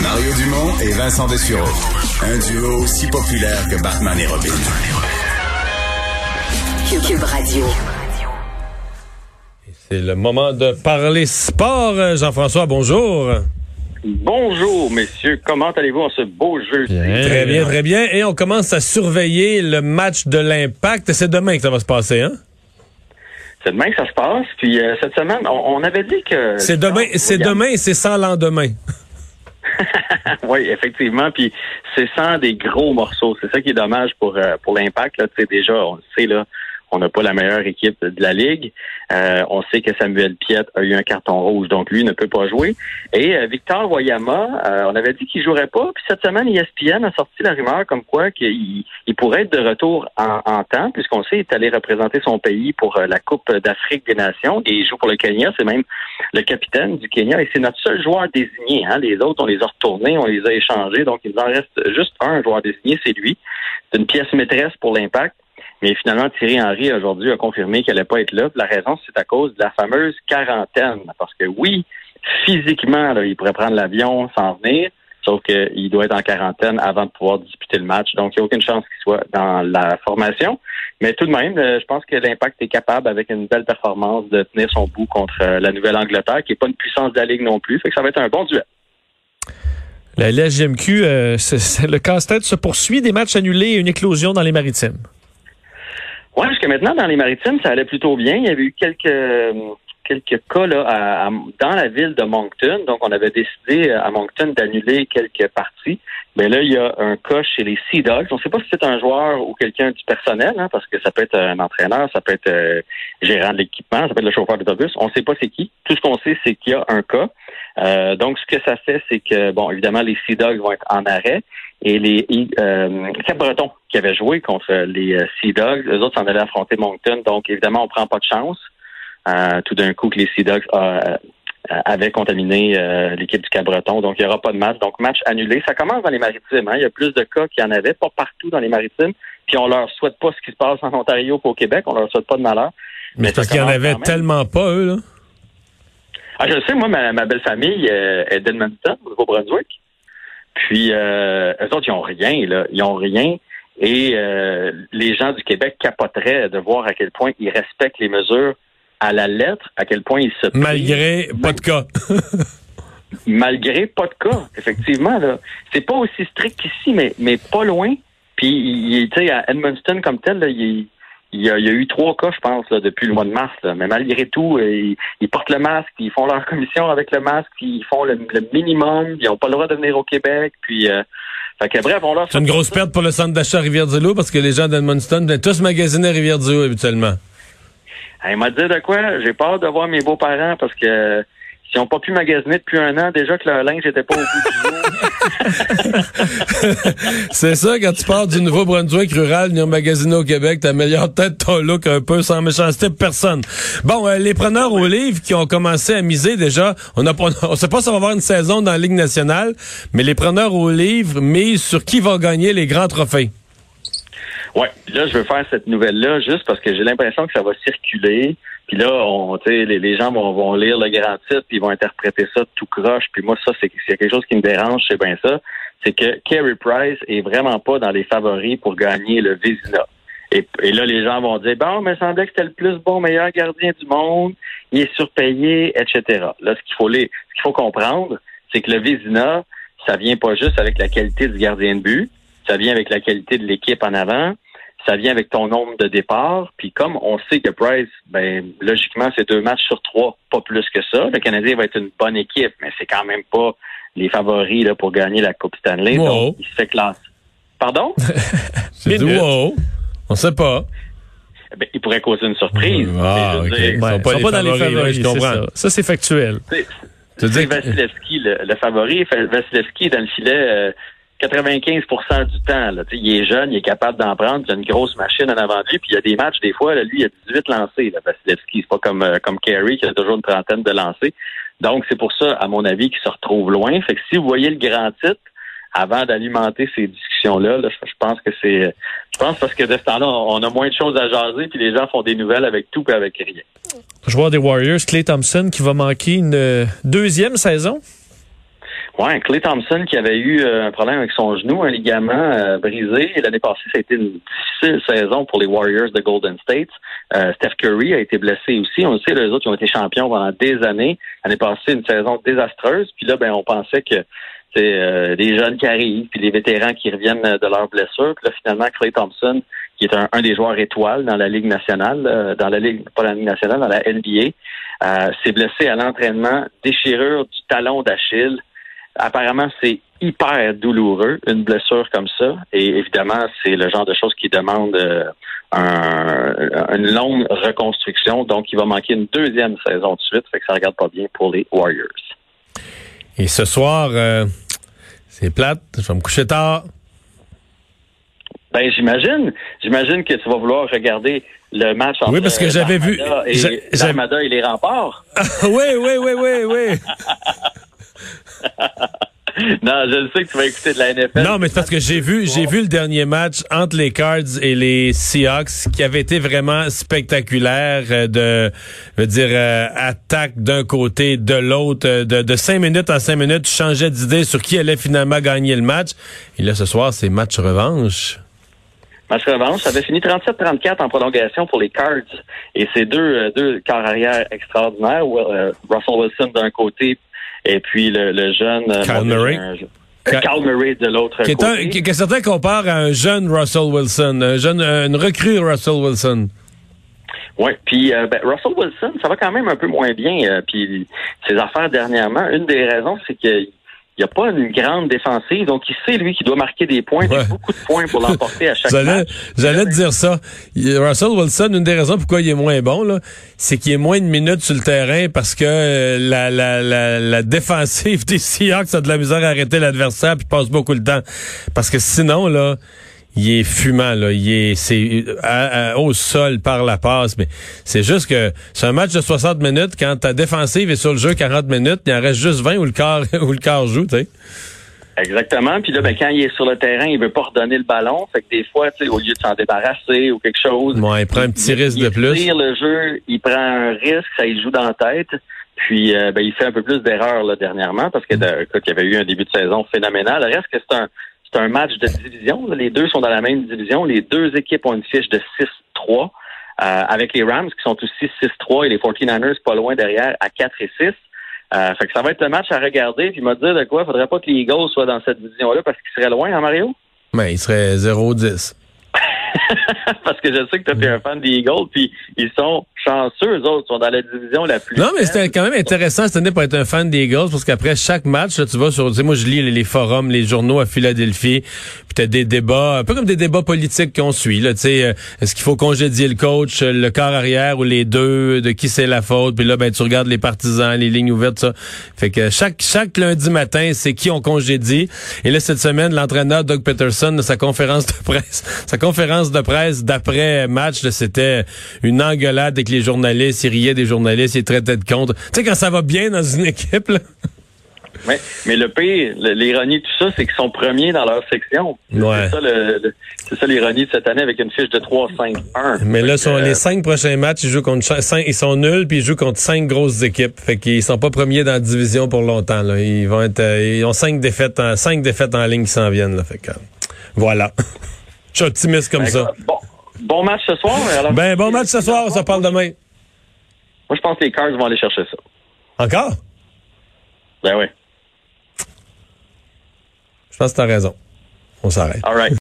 Mario Dumont et Vincent Dessureau. Un duo aussi populaire que Batman et Robin. Cube Radio. C'est le moment de parler sport. Jean-François, bonjour. Bonjour, messieurs. Comment allez-vous en ce beau jeu? Très bien, très bien. Et on commence à surveiller le match de l'Impact. C'est demain que ça va se passer, hein? C'est demain que ça se passe. Puis euh, cette semaine, on, on avait dit que... C'est demain, c'est demain et c'est sans lendemain. oui, effectivement. Puis c'est sans des gros morceaux. C'est ça qui est dommage pour euh, pour l'impact. Là, tu sais, déjà, on le sait là, on n'a pas la meilleure équipe de la ligue. Euh, on sait que Samuel Piet a eu un carton rouge, donc lui ne peut pas jouer. Et euh, Victor Wayama, euh, on avait dit qu'il jouerait pas. Puis cette semaine, ESPN a sorti la rumeur comme quoi qu'il il pourrait être de retour en, temps, puisqu'on sait qu'il est allé représenter son pays pour la Coupe d'Afrique des Nations. Et il joue pour le Kenya. C'est même le capitaine du Kenya. Et c'est notre seul joueur désigné. Hein. Les autres, on les a retournés, on les a échangés. Donc il en reste juste un joueur désigné, c'est lui. C'est une pièce maîtresse pour l'impact. Mais finalement, Thierry Henry aujourd'hui a confirmé qu'elle n'allait pas être là. La raison, c'est à cause de la fameuse quarantaine. Parce que oui, physiquement, il pourrait prendre l'avion, sans venir, sauf qu'il doit être en quarantaine avant de pouvoir disputer le match. Donc, il n'y a aucune chance qu'il soit dans la formation. Mais tout de même, euh, je pense que l'Impact est capable, avec une belle performance, de tenir son bout contre euh, la Nouvelle-Angleterre, qui n'est pas une puissance de la Ligue non plus. Fait que ça va être un bon duel. La LGMQ, euh, le casse-tête se poursuit, des matchs annulés et une éclosion dans les maritimes. Oui, jusqu'à maintenant, dans les maritimes, ça allait plutôt bien. Il y avait eu quelques quelques cas là, dans la ville de Moncton. Donc, on avait décidé euh, à Moncton d'annuler quelques parties. Mais là, il y a un cas chez les Sea Dogs. On ne sait pas si c'est un joueur ou quelqu'un du personnel, hein, parce que ça peut être un entraîneur, ça peut être euh, gérant de l'équipement, ça peut être le chauffeur d'autobus. On ne sait pas c'est qui. Tout ce qu'on sait, c'est qu'il y a un cas. Euh, donc, ce que ça fait, c'est que, bon, évidemment, les Sea Dogs vont être en arrêt et les euh, Cap-Breton qui avaient joué contre les euh, Sea Dogs, eux autres s'en allaient affronter Moncton. Donc, évidemment, on prend pas de chance. Euh, tout d'un coup, que les Sea Dogs euh, avaient contaminé l'équipe du Cap-Breton. Donc, il n'y aura pas de match. Donc, match annulé. Ça commence dans les maritimes. Hein. Il y a plus de cas qu'il y en avait, pas partout dans les maritimes. Puis, on leur souhaite pas ce qui se passe en Ontario qu'au Québec. On leur souhaite pas de malheur. Mais, parce qu'il y en avait tellement pas, eux, là. Ah, je sais, moi, ma, belle famille est d'Edmonton, au Nouveau-Brunswick. Puis, euh, eux autres, ils n'ont rien, là. Ils n'ont rien. Et euh, les gens du Québec capoteraient de voir à quel point ils respectent les mesures à la lettre, à quel point ils se... Malgré pas de cas. malgré pas de cas, effectivement. là. C'est pas aussi strict qu'ici, mais, mais pas loin. Puis, tu sais, à Edmundston comme tel, là, il, il y, a, eu trois cas, je pense, là, depuis le mois de mars. Mais malgré tout, euh, ils, portent le masque, ils font leur commission avec le masque, ils font le, minimum, ils n'ont pas le droit de venir au Québec. Puis, euh, fait que, bref, on leur C'est une grosse perte pour le centre d'achat Rivière-du-Loup parce que les gens d'Edmundston viennent tous magasiner à Rivière-du-Loup habituellement. Il m'a dit de quoi? J'ai peur de voir mes beaux-parents parce que S'ils n'ont pas pu magasiner depuis un an, déjà que leur linge n'était pas au bout du jour. c'est ça, quand tu pars du Nouveau-Brunswick rural, venir magasiner au Québec, t'améliores peut-être ton look un peu sans méchanceté de personne. Bon, euh, les preneurs au livre qui ont commencé à miser déjà, on ne on sait pas si on va avoir une saison dans la Ligue nationale, mais les preneurs au livre misent sur qui va gagner les grands trophées. Ouais, là, je veux faire cette nouvelle-là juste parce que j'ai l'impression que ça va circuler. Puis là, on, les, les gens vont, vont lire le grand titre, puis ils vont interpréter ça tout croche. Puis moi, ça, c'est y quelque chose qui me dérange, c'est bien ça. C'est que Kerry Price est vraiment pas dans les favoris pour gagner le Vizina. Et, là, les gens vont dire bon, mais il semblait que c'était le plus bon, meilleur gardien du monde, il est surpayé, etc. Là, ce qu'il faut les, ce qu'il faut comprendre, c'est que le Vizina, ça vient pas juste avec la qualité du gardien de but, ça vient avec la qualité de l'équipe en avant, ça vient avec ton nombre de départs. Puis comme on sait que Price, ben logiquement, c'est deux matchs sur trois, pas plus que ça. Le Canadien va être une bonne équipe, mais c'est quand même pas les favoris là, pour gagner la Coupe Stanley. Donc, il se fait classe. Pardon? c'est wow. On sait pas. Ben, il pourrait causer une surprise. Ah, OK. Ils sont pas, sont dans les favoris, je comprends. Ça, c'est factuel. C'est Vasilevski, le, le, favori. Vasilevski est dans le filet euh, 95% du temps. Là, il est jeune, il est capable d'en prendre, il a une grosse machine en avant de puis il y a des matchs, des fois, là, lui, il a 18 lancés, là. C'est pas comme, euh, comme Carey qui a toujours une trentaine de lancés. Donc, c'est pour ça, à mon avis, qu'il se retrouve loin. Fait que si vous voyez le grand titre, avant d'alimenter ces discussions-là, je pense que c'est. Je pense parce que de ce temps-là, on a moins de choses à jaser, puis les gens font des nouvelles avec tout et avec rien. Joueur des Warriors, Clay Thompson, qui va manquer une euh, deuxième saison Ouais, Clay Thompson qui avait eu euh, un problème avec son genou, un ligament euh, brisé. L'année passée, ça a été une difficile saison pour les Warriors de Golden State. Euh, Steph Curry a été blessé aussi. On le sait, les autres qui ont été champions pendant des années. L'année passée, une saison désastreuse. Puis là, ben, on pensait que c'est des jeunes qui arrivent, puis des vétérans qui reviennent de leur blessure. Puis là, finalement, Clay Thompson, qui est un, des joueurs étoiles dans la Ligue nationale, dans la Ligue, pas la Ligue nationale, dans la NBA, s'est blessé à l'entraînement, déchirure du talon d'Achille. Apparemment, c'est hyper douloureux, une blessure comme ça. Et évidemment, c'est le genre de choses qui demande euh, une longue reconstruction. Donc, il va manquer une deuxième saison de suite. Fait que ça regarde pas bien pour les Warriors. Et ce soir, euh, c'est plate. Je vais me coucher tard. Ben, j'imagine. J'imagine que tu vas vouloir regarder le match entre Oui, parce que j'avais vu. Et, et les remparts. oui, oui, oui, oui, oui. non, je sais que tu vas écouter de la NFL. Non, mais c'est parce que j'ai vu, j'ai vu le dernier match entre les Cards et les Seahawks qui avait été vraiment spectaculaire euh, de, je veux dire, euh, attaque d'un côté, de l'autre, euh, de, de cinq minutes en cinq minutes, tu changeais d'idée sur qui allait finalement gagner le match. Et là, ce soir, c'est match revanche. Match revanche, ça avait fini 37-34 en prolongation pour les Cards. Et c'est deux, deux corps arrière extraordinaires. Russell Wilson d'un côté, et puis le, jeune... Euh, Kyle Murray. Murray de l'autre côté. Un, que certains comparent à un jeune Russell Wilson, un jeune, une recrue Russell Wilson. Oui, puis euh, ben, Russell Wilson, ça va quand même un peu moins bien. Euh, puis ses affaires dernièrement, une des raisons, c'est qu'il il n'y a pas une grande défensive, donc il sait, lui, qu'il doit marquer des points, a beaucoup de points pour l'emporter à chaque match. J'allais te dire ça. Russell Wilson, une des raisons pourquoi il est moins bon, là, c'est qu'il est moins de minutes sur le terrain parce que euh, la, la, la, la défensive des Seahawks a de la misère à arrêter l'adversaire puis passe beaucoup de temps. Parce que sinon, là, il est fumant là, il est c'est au sol par la passe mais c'est juste que c'est un match de 60 minutes quand ta défensive est sur le jeu 40 minutes, il en reste juste 20 où le corps où le corps joue, tu sais. Exactement. Puis là, ben, quand il est sur le terrain, il veut pas redonner le ballon. Fait que des fois, tu sais, au lieu de s'en débarrasser ou quelque chose. il prend un petit risque de plus. Il le jeu, il prend un risque, ça il joue dans la tête. Puis euh, ben, il fait un peu plus d'erreurs là, dernièrement parce que mm. écoute, il y avait eu un début de saison phénoménal. Le reste que c'est un c'est un match de division. Les deux sont dans la même division. Les deux équipes ont une fiche de 6-3. Euh, avec les Rams qui sont aussi 6-3 et les 49ers pas loin derrière à 4 et 6. Euh, fait que ça va être le match à regarder. Puis il m'a dit de quoi, faudrait pas que les Eagles soient dans cette division-là parce qu'ils seraient loin, hein, Mario? Mais il serait 0-10. Parce que je sais que tu es un fan des Eagles, puis ils sont chanceux, eux autres, sont dans la division la plus. Non, mais c'était quand même intéressant cette année pour être un fan des Eagles, parce qu'après chaque match, tu vois, sur, tu sais, moi je lis les, forums, les journaux à Philadelphie, puis t'as des débats, un peu comme des débats politiques qu'on suit, là, tu sais, euh, est-ce qu'il faut congédier le coach, euh, le corps arrière ou les deux, de qui c'est la faute, puis là, ben, tu regardes les partisans, les lignes ouvertes, ça. Fait que chaque, chaque lundi matin, c'est qui on congédie. Et là, cette semaine, l'entraîneur Doug Peterson, sa conférence de presse, sa conférence de presse d'après match, c'était une engueulade avec les journalistes, il riait des journalistes, il traitait de contre. Tu sais, quand ça va bien dans une équipe, là. Ouais, mais le pire, l'ironie de tout ça, c'est qu'ils sont premiers dans leur section. Ouais. C'est ça, l'ironie de cette année avec une fiche de 3-5-1. Mais là, sont les cinq prochains matchs, ils jouent contre cinq, ils sont nuls puis ils jouent contre cinq grosses équipes. Fait qu'ils sont pas premiers dans la division pour longtemps. Là. Ils vont être, euh, ils ont cinq défaites, en, cinq défaites en ligne qui s'en viennent. Là. Fait que, voilà. Je suis optimiste comme ça. Bon, bon match ce soir. ben, bon match ce soir, on s'en parle demain. Moi, je pense que les Cards vont aller chercher ça. Encore? Ben oui. Je pense que tu as raison. On s'arrête. All right.